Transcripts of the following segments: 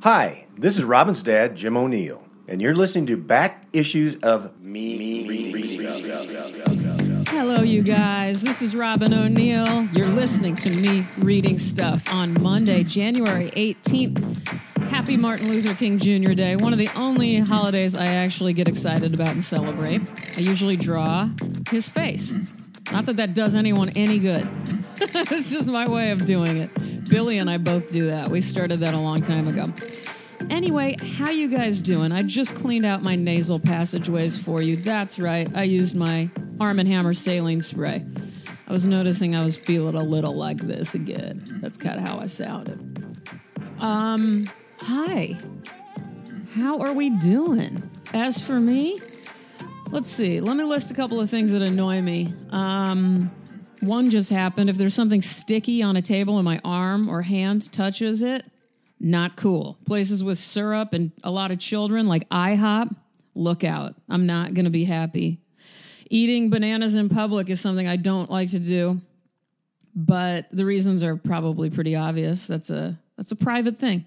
Hi, this is Robyn's dad, Jim O'Neil, and you're listening to Back Issues of Me Reading Stuff. Hello, you guys. This is Robyn O'Neil. You're listening to me reading stuff on Monday, January 18th. Happy Martin Luther King Jr. Day, one of the only holidays I actually get excited about and celebrate. I usually draw his face. Not that that does anyone any good. it's just my way of doing it. Billy and I both do that. We started that a long time ago. Anyway, how you guys doing? I just cleaned out my nasal passageways for you. That's right. I used my Arm & Hammer saline spray. I was noticing I was feeling a little like this again. That's kind of how I sounded. Um, hi. How are we doing? As for me, let's see. Let me list a couple of things that annoy me. Um, one just happened. If there's something sticky on a table and my arm or hand touches it, not cool. Places with syrup and a lot of children, like IHOP, look out. I'm not going to be happy. Eating bananas in public is something I don't like to do, but the reasons are probably pretty obvious. That's a that's a private thing.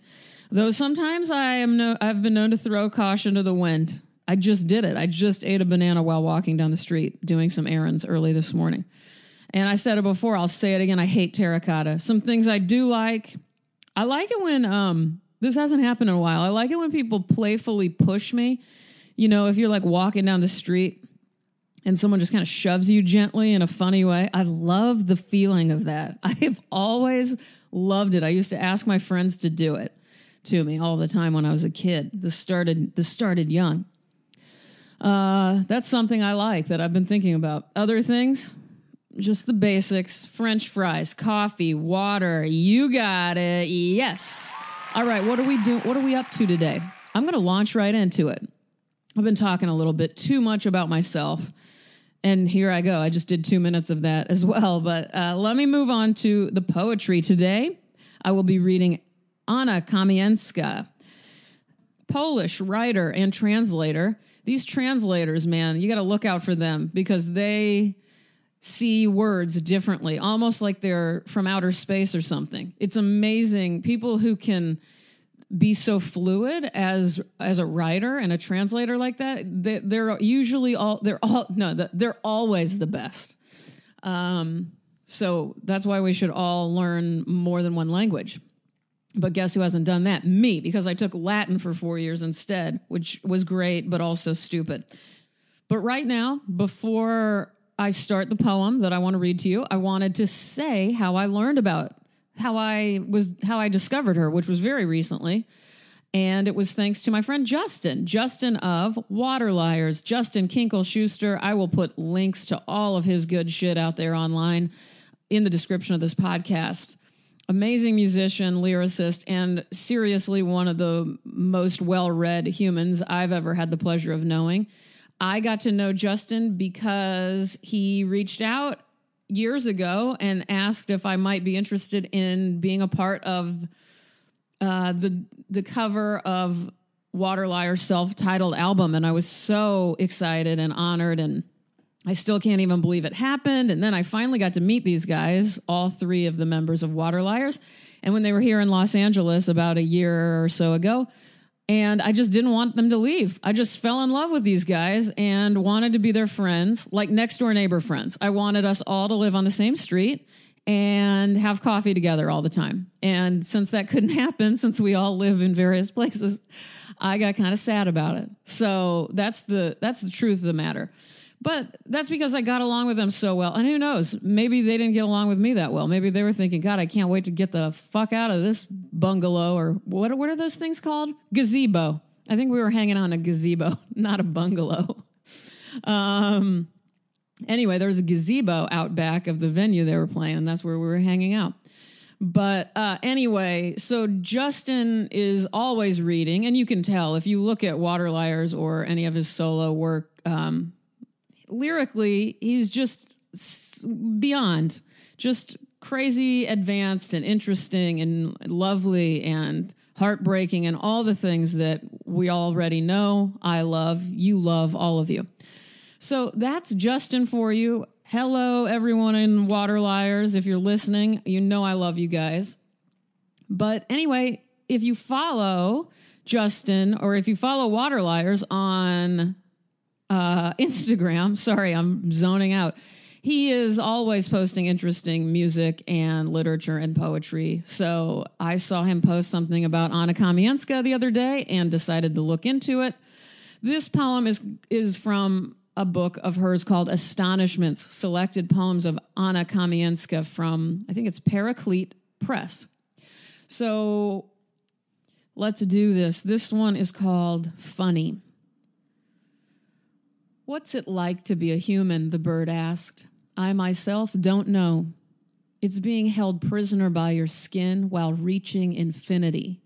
Though sometimes I am no, I've been known to throw caution to the wind. I just did it. I just ate a banana while walking down the street doing some errands early this morning. And I said it before, I'll say it again. I hate terracotta. Some things I do like. I like it when um this hasn't happened in a while. I like it when people playfully push me. You know, if you're like walking down the street and someone just kind of shoves you gently in a funny way. I love the feeling of that. I have always loved it. I used to ask my friends to do it to me all the time when I was a kid. This started this started young. Uh, that's something I like that I've been thinking about. Other things, just the basics French fries, coffee, water. You got it. Yes. All right. What are we doing? What are we up to today? I'm going to launch right into it. I've been talking a little bit too much about myself. And here I go. I just did two minutes of that as well. But uh, let me move on to the poetry today. I will be reading Anna Kamienska, Polish writer and translator. These translators, man, you got to look out for them because they see words differently, almost like they're from outer space or something. It's amazing. People who can be so fluid as as a writer and a translator like that, they, they're usually all they're all no, they're always the best. Um, so that's why we should all learn more than one language. But guess who hasn't done that? Me, because I took Latin for four years instead, which was great, but also stupid. But right now, before I start the poem that I want to read to you, I wanted to say how I learned about how I was how I discovered her, which was very recently. And it was thanks to my friend Justin, Justin of Water Liars, Justin Kinkel-Schuster. I will put links to all of his good shit out there online in the description of this podcast. Amazing musician, lyricist, and seriously one of the most well read humans I've ever had the pleasure of knowing. I got to know Justin because he reached out years ago and asked if I might be interested in being a part of uh, the the cover of Water Liar's self-titled album, and I was so excited and honored, and I still can't even believe it happened. And then I finally got to meet these guys, all three of the members of Water Liars, and when they were here in Los Angeles about a year or so ago. And I just didn't want them to leave. I just fell in love with these guys and wanted to be their friends, like next door neighbor friends. I wanted us all to live on the same street and have coffee together all the time. And since that couldn't happen, since we all live in various places, I got kind of sad about it. So that's the that's the truth of the matter. But that's because I got along with them so well. And who knows? Maybe they didn't get along with me that well. Maybe they were thinking, God, I can't wait to get the fuck out of this bungalow or what, what are those things called? Gazebo. I think we were hanging on a gazebo, not a bungalow. Um, anyway, there was a gazebo out back of the venue they were playing, and that's where we were hanging out. But uh, anyway, so Justin is always reading, and you can tell if you look at Water Liars or any of his solo work. Um, lyrically, he's just beyond just crazy advanced and interesting and lovely and heartbreaking and all the things that we already know, I love, you love, all of you. So that's Justin for you. Hello, everyone in Water Liars. If you're listening, you know I love you guys. But anyway, if you follow Justin or if you follow Water Liars on uh, Instagram, sorry, I'm zoning out. He is always posting interesting music and literature and poetry. So I saw him post something about Anna Kamienska the other day and decided to look into it. This poem is is from a book of hers called Astonishments, selected poems of Anna Kamienska from I think it's Paraclete Press. So let's do this. This one is called Funny. What's it like to be a human? The bird asked. I myself don't know. It's being held prisoner by your skin while reaching infinity,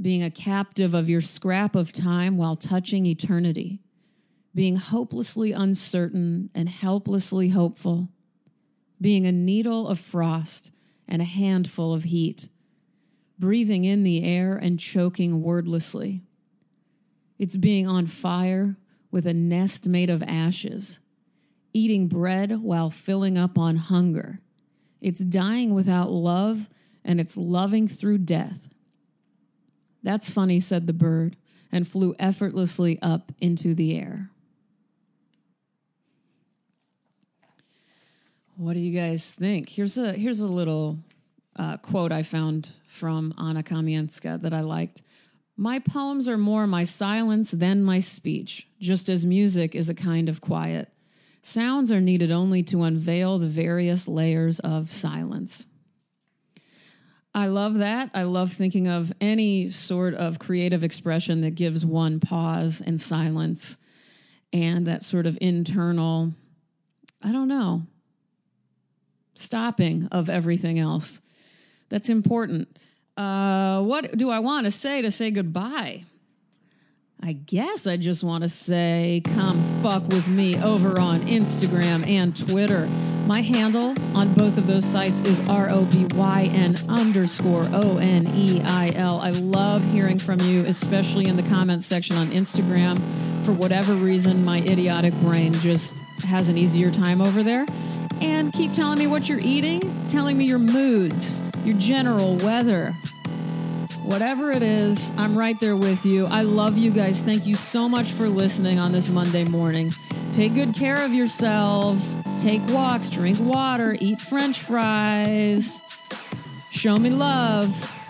being a captive of your scrap of time while touching eternity, being hopelessly uncertain and helplessly hopeful, being a needle of frost and a handful of heat, breathing in the air and choking wordlessly. It's being on fire with a nest made of ashes eating bread while filling up on hunger. It's dying without love, and it's loving through death. That's funny, said the bird, and flew effortlessly up into the air. What do you guys think? Here's a here's a little uh, quote I found from Anna Kamienska that I liked. My poems are more my silence than my speech, just as music is a kind of quiet. Sounds are needed only to unveil the various layers of silence. I love that. I love thinking of any sort of creative expression that gives one pause and silence and that sort of internal, I don't know, stopping of everything else. That's important. Uh, what do I want to say to say goodbye? I guess I just want to say come fuck with me over on Instagram and Twitter. My handle on both of those sites is R O B Y N underscore O N E I L. I love hearing from you, especially in the comments section on Instagram. For whatever reason, my idiotic brain just has an easier time over there. And keep telling me what you're eating, telling me your moods, your general weather, Whatever it is, I'm right there with you. I love you guys. Thank you so much for listening on this Monday morning. Take good care of yourselves. Take walks, drink water, eat french fries. Show me love.